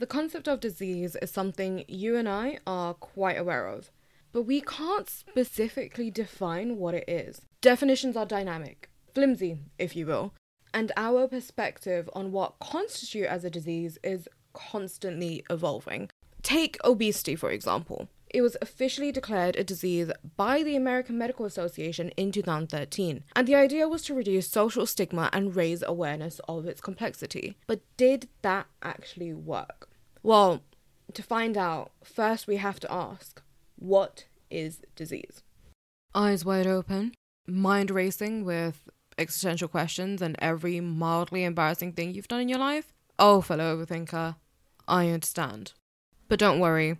The concept of disease is something you and I are quite aware of, but we can't specifically define what it is. Definitions are dynamic, flimsy, if you will, and our perspective on what constitutes as a disease is constantly evolving. Take obesity, for example. It was officially declared a disease by the American Medical Association in 2013, and the idea was to reduce social stigma and raise awareness of its complexity. But did that actually work? Well, to find out, first we have to ask what is disease? Eyes wide open, mind racing with existential questions and every mildly embarrassing thing you've done in your life? Oh, fellow overthinker, I understand. But don't worry,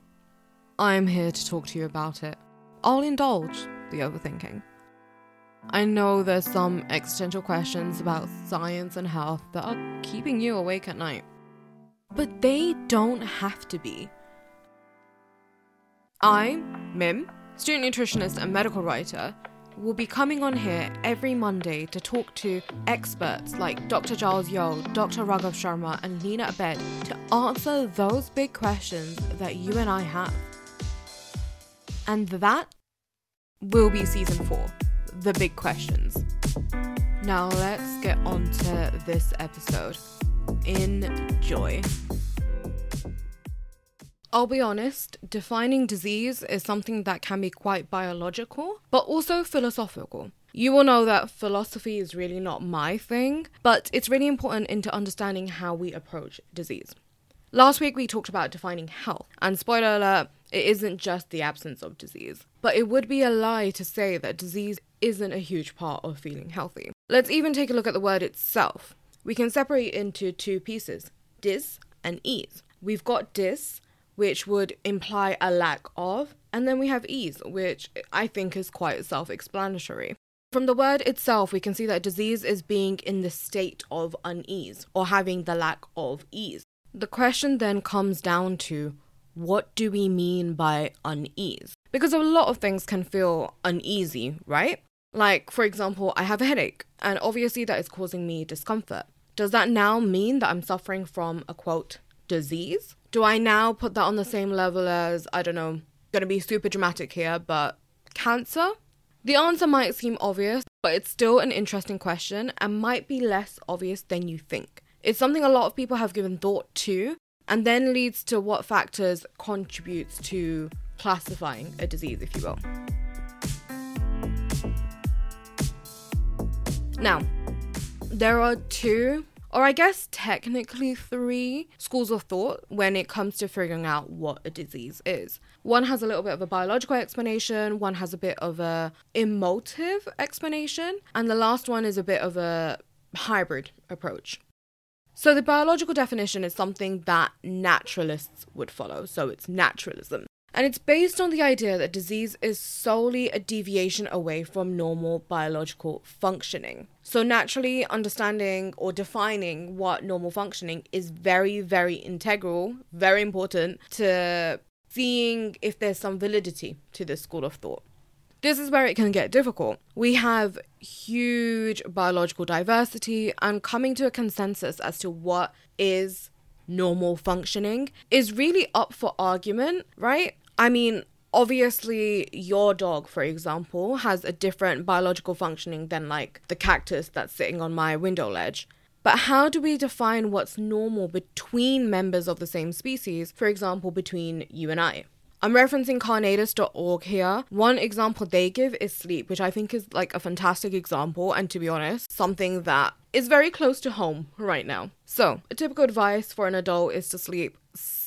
I'm here to talk to you about it. I'll indulge the overthinking. I know there's some existential questions about science and health that are keeping you awake at night. But they don't have to be. I, Mim, student nutritionist and medical writer, will be coming on here every Monday to talk to experts like Dr. Giles Yeo, Dr. Raghav Sharma, and Lena Abed to answer those big questions that you and I have. And that will be season four the big questions. Now let's get on to this episode. Enjoy. I'll be honest, defining disease is something that can be quite biological, but also philosophical. You will know that philosophy is really not my thing, but it's really important into understanding how we approach disease. Last week we talked about defining health, and spoiler alert, it isn't just the absence of disease. But it would be a lie to say that disease isn't a huge part of feeling healthy. Let's even take a look at the word itself. We can separate into two pieces dis and ease. We've got dis, which would imply a lack of, and then we have ease, which I think is quite self explanatory. From the word itself, we can see that disease is being in the state of unease or having the lack of ease. The question then comes down to what do we mean by unease? Because a lot of things can feel uneasy, right? Like, for example, I have a headache, and obviously that is causing me discomfort. Does that now mean that I'm suffering from a quote, disease? Do I now put that on the same level as, I don't know, gonna be super dramatic here, but cancer? The answer might seem obvious, but it's still an interesting question and might be less obvious than you think. It's something a lot of people have given thought to, and then leads to what factors contributes to classifying a disease, if you will. Now, there are two, or I guess technically three, schools of thought when it comes to figuring out what a disease is. One has a little bit of a biological explanation, one has a bit of a emotive explanation, and the last one is a bit of a hybrid approach. So, the biological definition is something that naturalists would follow, so it's naturalism. And it's based on the idea that disease is solely a deviation away from normal biological functioning. So, naturally, understanding or defining what normal functioning is very, very integral, very important to seeing if there's some validity to this school of thought. This is where it can get difficult. We have huge biological diversity, and coming to a consensus as to what is normal functioning is really up for argument, right? I mean, obviously, your dog, for example, has a different biological functioning than like the cactus that's sitting on my window ledge. But how do we define what's normal between members of the same species, for example, between you and I? I'm referencing carnatus.org here. One example they give is sleep, which I think is like a fantastic example, and to be honest, something that is very close to home right now. So, a typical advice for an adult is to sleep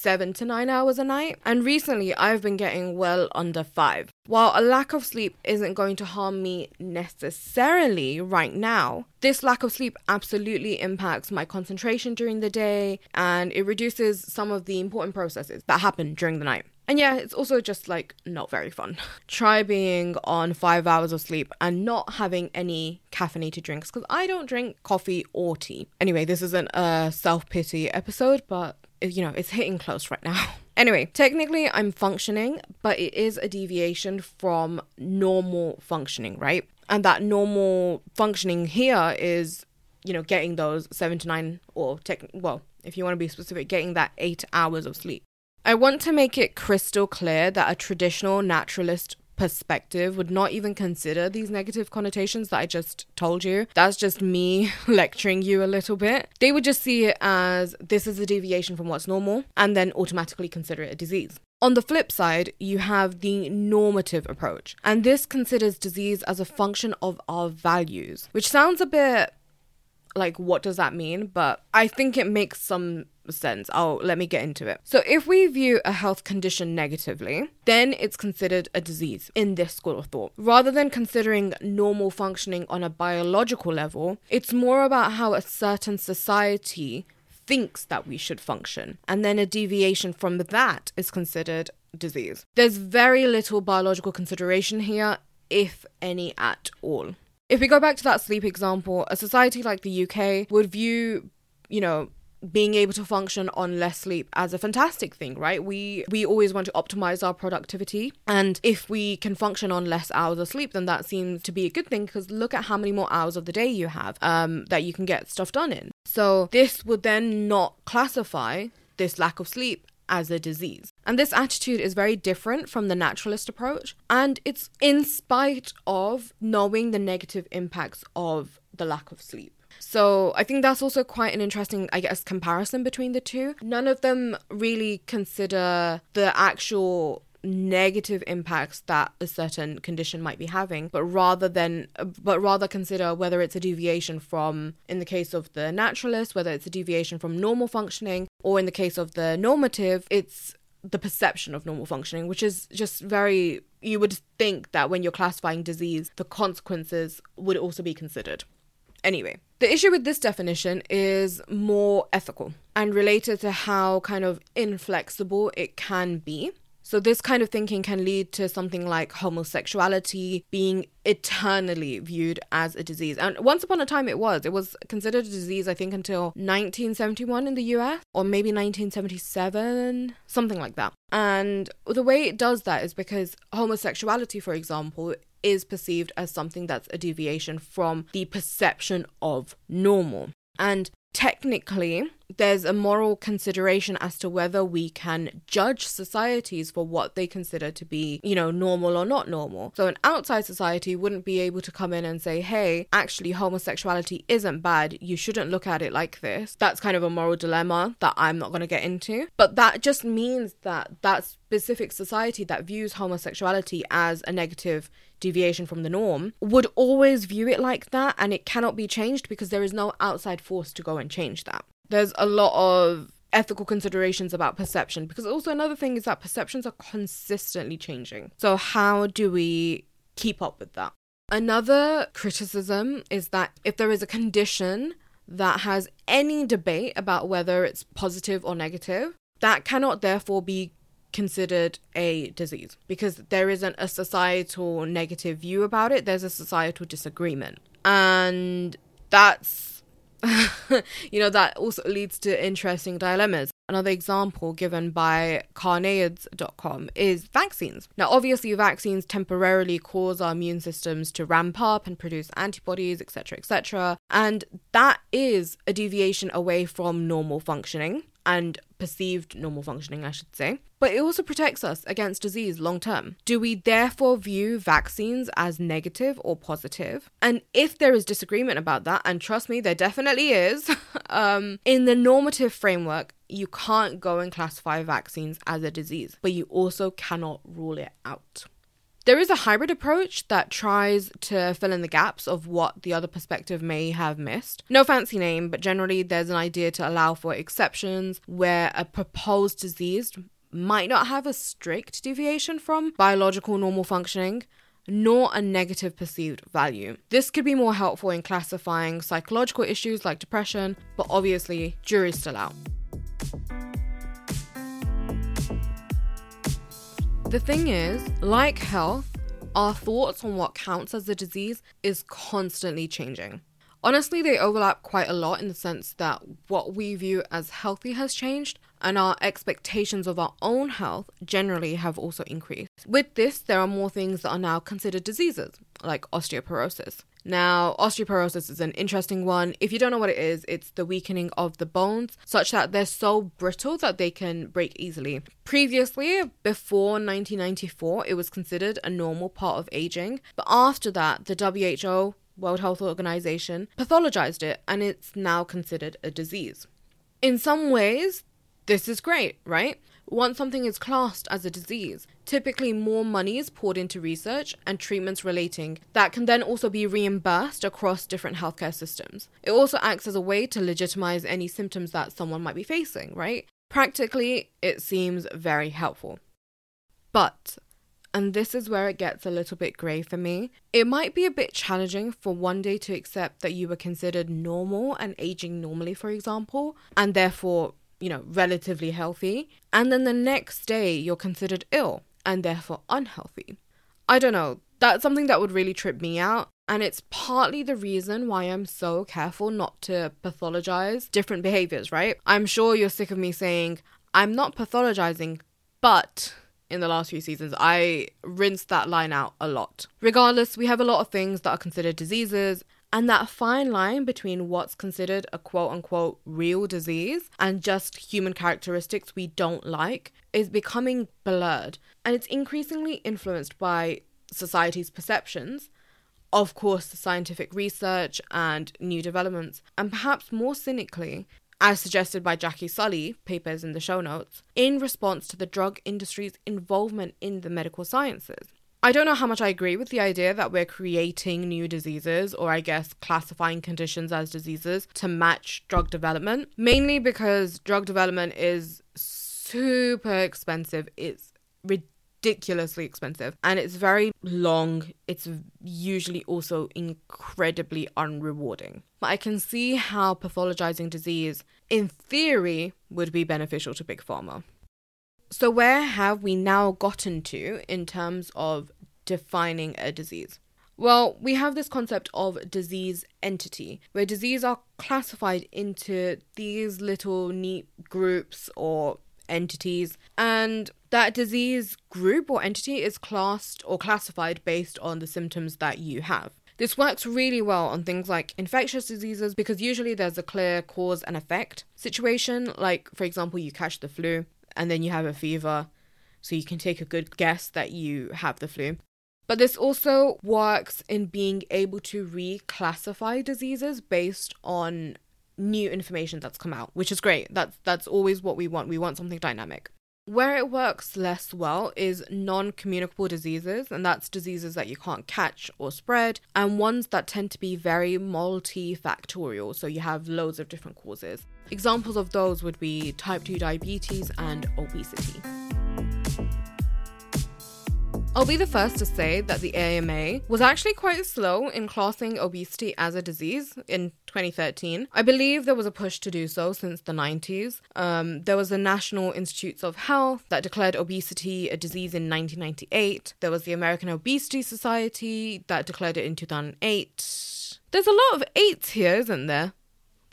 seven to nine hours a night, and recently I've been getting well under five. While a lack of sleep isn't going to harm me necessarily right now, this lack of sleep absolutely impacts my concentration during the day and it reduces some of the important processes that happen during the night. And yeah, it's also just like not very fun. Try being on five hours of sleep and not having any caffeinated drinks because I don't drink coffee or tea. Anyway, this isn't a self pity episode, but you know, it's hitting close right now. Anyway, technically I'm functioning, but it is a deviation from normal functioning, right? And that normal functioning here is you know, getting those seven to nine, or tech, well, if you want to be specific, getting that eight hours of sleep. I want to make it crystal clear that a traditional naturalist perspective would not even consider these negative connotations that I just told you. That's just me lecturing you a little bit. They would just see it as this is a deviation from what's normal and then automatically consider it a disease. On the flip side, you have the normative approach, and this considers disease as a function of our values, which sounds a bit like what does that mean? But I think it makes some sense. Oh, let me get into it. So, if we view a health condition negatively, then it's considered a disease in this school of thought. Rather than considering normal functioning on a biological level, it's more about how a certain society thinks that we should function. And then a deviation from that is considered disease. There's very little biological consideration here, if any at all. If we go back to that sleep example, a society like the UK would view, you know, being able to function on less sleep as a fantastic thing right? We we always want to optimize our productivity. And if we can function on less hours of sleep then that seems to be a good thing because look at how many more hours of the day you have um, that you can get stuff done in. So this would then not classify this lack of sleep as a disease. And this attitude is very different from the naturalist approach, and it's in spite of knowing the negative impacts of the lack of sleep. So I think that's also quite an interesting, I guess, comparison between the two. None of them really consider the actual negative impacts that a certain condition might be having but rather than but rather consider whether it's a deviation from in the case of the naturalist whether it's a deviation from normal functioning or in the case of the normative it's the perception of normal functioning which is just very you would think that when you're classifying disease the consequences would also be considered. Anyway the issue with this definition is more ethical and related to how kind of inflexible it can be so, this kind of thinking can lead to something like homosexuality being eternally viewed as a disease. And once upon a time, it was. It was considered a disease, I think, until 1971 in the US, or maybe 1977, something like that. And the way it does that is because homosexuality, for example, is perceived as something that's a deviation from the perception of normal. And technically, there's a moral consideration as to whether we can judge societies for what they consider to be, you know, normal or not normal. So, an outside society wouldn't be able to come in and say, hey, actually, homosexuality isn't bad. You shouldn't look at it like this. That's kind of a moral dilemma that I'm not going to get into. But that just means that that specific society that views homosexuality as a negative deviation from the norm would always view it like that and it cannot be changed because there is no outside force to go and change that. There's a lot of ethical considerations about perception because also another thing is that perceptions are consistently changing. So how do we keep up with that? Another criticism is that if there is a condition that has any debate about whether it's positive or negative, that cannot therefore be considered a disease because there isn't a societal negative view about it, there's a societal disagreement. And that's, you know, that also leads to interesting dilemmas. Another example given by Carnaids.com is vaccines. Now, obviously, vaccines temporarily cause our immune systems to ramp up and produce antibodies, etc., etc. And that is a deviation away from normal functioning and perceived normal functioning, I should say. But it also protects us against disease long term. Do we therefore view vaccines as negative or positive? And if there is disagreement about that, and trust me, there definitely is, um, in the normative framework, you can't go and classify vaccines as a disease, but you also cannot rule it out. There is a hybrid approach that tries to fill in the gaps of what the other perspective may have missed. No fancy name, but generally there's an idea to allow for exceptions where a proposed disease might not have a strict deviation from biological normal functioning, nor a negative perceived value. This could be more helpful in classifying psychological issues like depression, but obviously, jury's still out. The thing is, like health, our thoughts on what counts as a disease is constantly changing. Honestly, they overlap quite a lot in the sense that what we view as healthy has changed, and our expectations of our own health generally have also increased. With this, there are more things that are now considered diseases, like osteoporosis. Now, osteoporosis is an interesting one. If you don't know what it is, it's the weakening of the bones such that they're so brittle that they can break easily. Previously, before 1994, it was considered a normal part of aging, but after that, the WHO, World Health Organization, pathologized it and it's now considered a disease. In some ways, this is great, right? Once something is classed as a disease, typically more money is poured into research and treatments relating that can then also be reimbursed across different healthcare systems. It also acts as a way to legitimize any symptoms that someone might be facing, right? Practically, it seems very helpful. But and this is where it gets a little bit grey for me. It might be a bit challenging for one day to accept that you were considered normal and aging normally, for example, and therefore you know, relatively healthy, and then the next day you're considered ill and therefore unhealthy. I don't know, that's something that would really trip me out. And it's partly the reason why I'm so careful not to pathologize different behaviors, right? I'm sure you're sick of me saying, I'm not pathologizing, but in the last few seasons, I rinsed that line out a lot. Regardless, we have a lot of things that are considered diseases, and that fine line between what's considered a quote unquote real disease and just human characteristics we don't like is becoming blurred. And it's increasingly influenced by society's perceptions, of course, scientific research and new developments, and perhaps more cynically, as suggested by Jackie Sully, papers in the show notes, in response to the drug industry's involvement in the medical sciences. I don't know how much I agree with the idea that we're creating new diseases, or I guess classifying conditions as diseases to match drug development, mainly because drug development is super expensive. It's ridiculously expensive and it's very long. It's usually also incredibly unrewarding. But I can see how pathologizing disease, in theory, would be beneficial to Big Pharma. So, where have we now gotten to in terms of defining a disease? Well, we have this concept of disease entity, where disease are classified into these little neat groups or entities, and that disease group or entity is classed or classified based on the symptoms that you have. This works really well on things like infectious diseases because usually there's a clear cause and effect situation, like, for example, you catch the flu and then you have a fever, so you can take a good guess that you have the flu. But this also works in being able to reclassify diseases based on new information that's come out, which is great. That's that's always what we want. We want something dynamic. Where it works less well is non communicable diseases, and that's diseases that you can't catch or spread, and ones that tend to be very multifactorial, so you have loads of different causes. Examples of those would be type 2 diabetes and obesity. I'll be the first to say that the AMA was actually quite slow in classing obesity as a disease in 2013. I believe there was a push to do so since the 90s. Um, there was the National Institutes of Health that declared obesity a disease in 1998. There was the American Obesity Society that declared it in 2008. There's a lot of eights here, isn't there?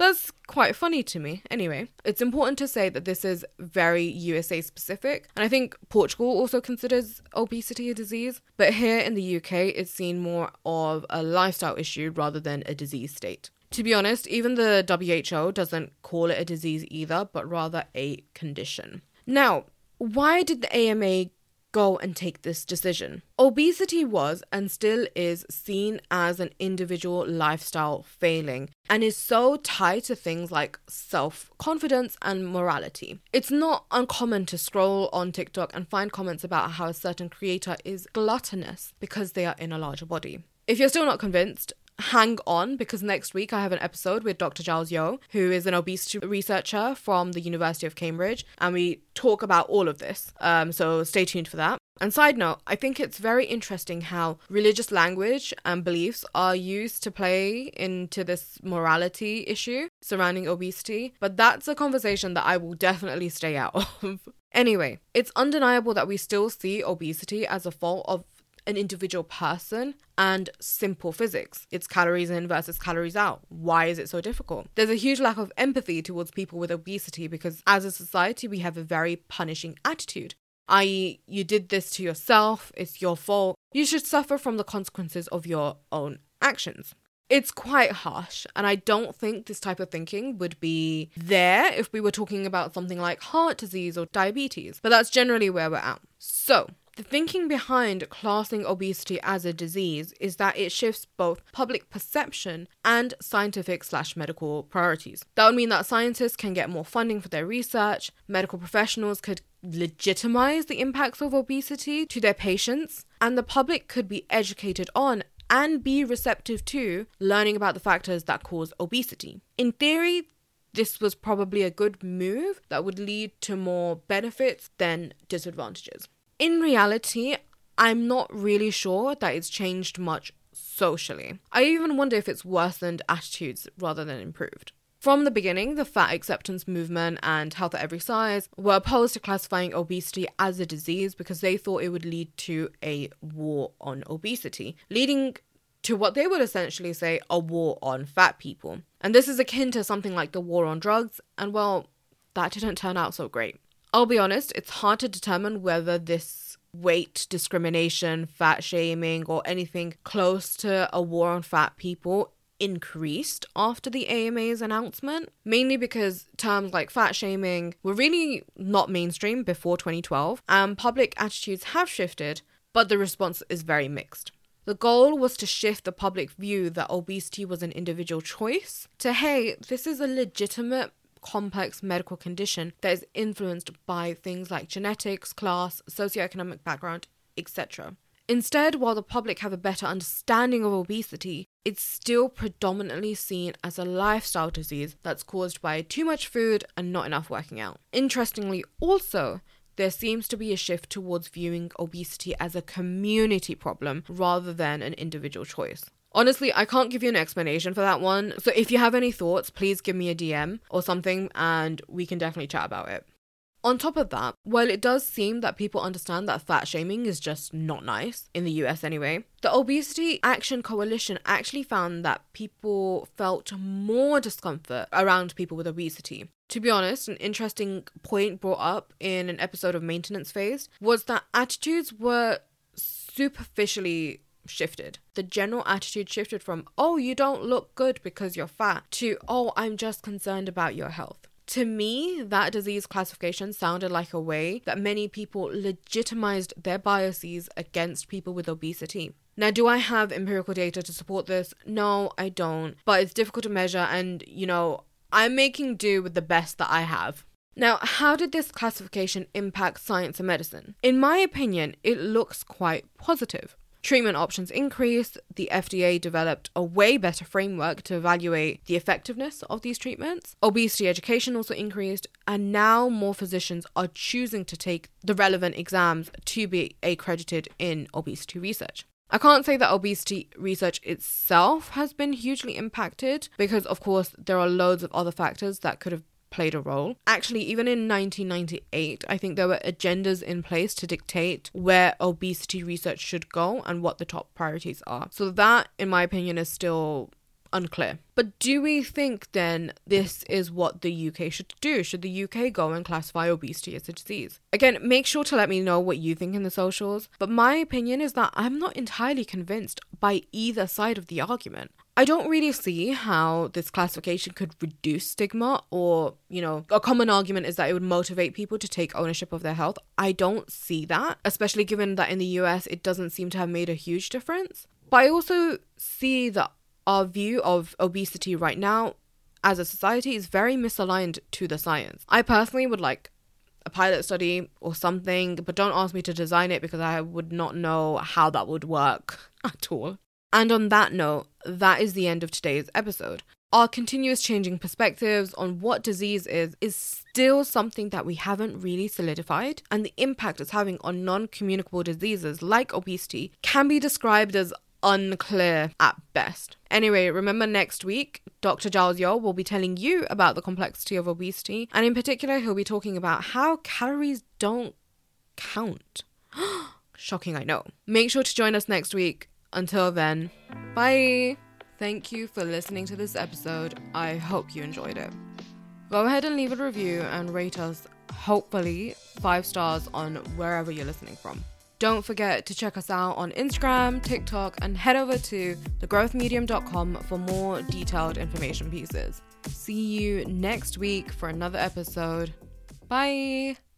That's quite funny to me. Anyway, it's important to say that this is very USA specific, and I think Portugal also considers obesity a disease, but here in the UK, it's seen more of a lifestyle issue rather than a disease state. To be honest, even the WHO doesn't call it a disease either, but rather a condition. Now, why did the AMA go and take this decision. Obesity was and still is seen as an individual lifestyle failing and is so tied to things like self confidence and morality. It's not uncommon to scroll on TikTok and find comments about how a certain creator is gluttonous because they are in a larger body. If you're still not convinced, hang on because next week I have an episode with Dr. Giles Yeo, who is an obesity researcher from the University of Cambridge, and we talk about all of this. Um, so stay tuned for that. And side note, I think it's very interesting how religious language and beliefs are used to play into this morality issue surrounding obesity, but that's a conversation that I will definitely stay out of. Anyway, it's undeniable that we still see obesity as a fault of an individual person and simple physics. It's calories in versus calories out. Why is it so difficult? There's a huge lack of empathy towards people with obesity because as a society, we have a very punishing attitude. I.e., you did this to yourself, it's your fault. You should suffer from the consequences of your own actions. It's quite harsh, and I don't think this type of thinking would be there if we were talking about something like heart disease or diabetes, but that's generally where we're at. So, the thinking behind classing obesity as a disease is that it shifts both public perception and scientific slash medical priorities. That would mean that scientists can get more funding for their research, medical professionals could legitimize the impacts of obesity to their patients, and the public could be educated on and be receptive to learning about the factors that cause obesity. In theory, this was probably a good move that would lead to more benefits than disadvantages. In reality, I'm not really sure that it's changed much socially. I even wonder if it's worsened attitudes rather than improved. From the beginning, the fat acceptance movement and health at every size were opposed to classifying obesity as a disease because they thought it would lead to a war on obesity, leading to what they would essentially say a war on fat people. And this is akin to something like the war on drugs, and well, that didn't turn out so great. I'll be honest, it's hard to determine whether this weight discrimination, fat shaming, or anything close to a war on fat people increased after the AMA's announcement, mainly because terms like fat shaming were really not mainstream before 2012, and public attitudes have shifted, but the response is very mixed. The goal was to shift the public view that obesity was an individual choice to, hey, this is a legitimate complex medical condition that is influenced by things like genetics, class, socioeconomic background, etc. Instead, while the public have a better understanding of obesity, it's still predominantly seen as a lifestyle disease that's caused by too much food and not enough working out. Interestingly, also, there seems to be a shift towards viewing obesity as a community problem rather than an individual choice. Honestly, I can't give you an explanation for that one. So if you have any thoughts, please give me a DM or something and we can definitely chat about it. On top of that, while it does seem that people understand that fat shaming is just not nice, in the US anyway, the Obesity Action Coalition actually found that people felt more discomfort around people with obesity. To be honest, an interesting point brought up in an episode of Maintenance Phase was that attitudes were superficially shifted. The general attitude shifted from, oh, you don't look good because you're fat, to, oh, I'm just concerned about your health. To me, that disease classification sounded like a way that many people legitimized their biases against people with obesity. Now, do I have empirical data to support this? No, I don't. But it's difficult to measure, and you know, I'm making do with the best that I have. Now, how did this classification impact science and medicine? In my opinion, it looks quite positive. Treatment options increased, the FDA developed a way better framework to evaluate the effectiveness of these treatments. Obesity education also increased, and now more physicians are choosing to take the relevant exams to be accredited in obesity research. I can't say that obesity research itself has been hugely impacted because, of course, there are loads of other factors that could have played a role. Actually, even in 1998, I think there were agendas in place to dictate where obesity research should go and what the top priorities are. So, that, in my opinion, is still unclear. But do we think then this is what the UK should do? Should the UK go and classify obesity as a disease? Again, make sure to let me know what you think in the socials. But my opinion is that I'm not entirely convinced by either side of the argument. I don't really see how this classification could reduce stigma, or, you know, a common argument is that it would motivate people to take ownership of their health. I don't see that, especially given that in the US it doesn't seem to have made a huge difference. But I also see that our view of obesity right now as a society is very misaligned to the science. I personally would like a pilot study or something, but don't ask me to design it because I would not know how that would work at all. And on that note, that is the end of today's episode. Our continuous changing perspectives on what disease is is still something that we haven't really solidified, and the impact it's having on non communicable diseases like obesity can be described as unclear at best. Anyway, remember next week, Dr. Giles Yeo will be telling you about the complexity of obesity, and in particular, he'll be talking about how calories don't count. Shocking, I know. Make sure to join us next week. Until then, bye. Thank you for listening to this episode. I hope you enjoyed it. Go ahead and leave a review and rate us, hopefully, five stars on wherever you're listening from. Don't forget to check us out on Instagram, TikTok, and head over to thegrowthmedium.com for more detailed information pieces. See you next week for another episode. Bye.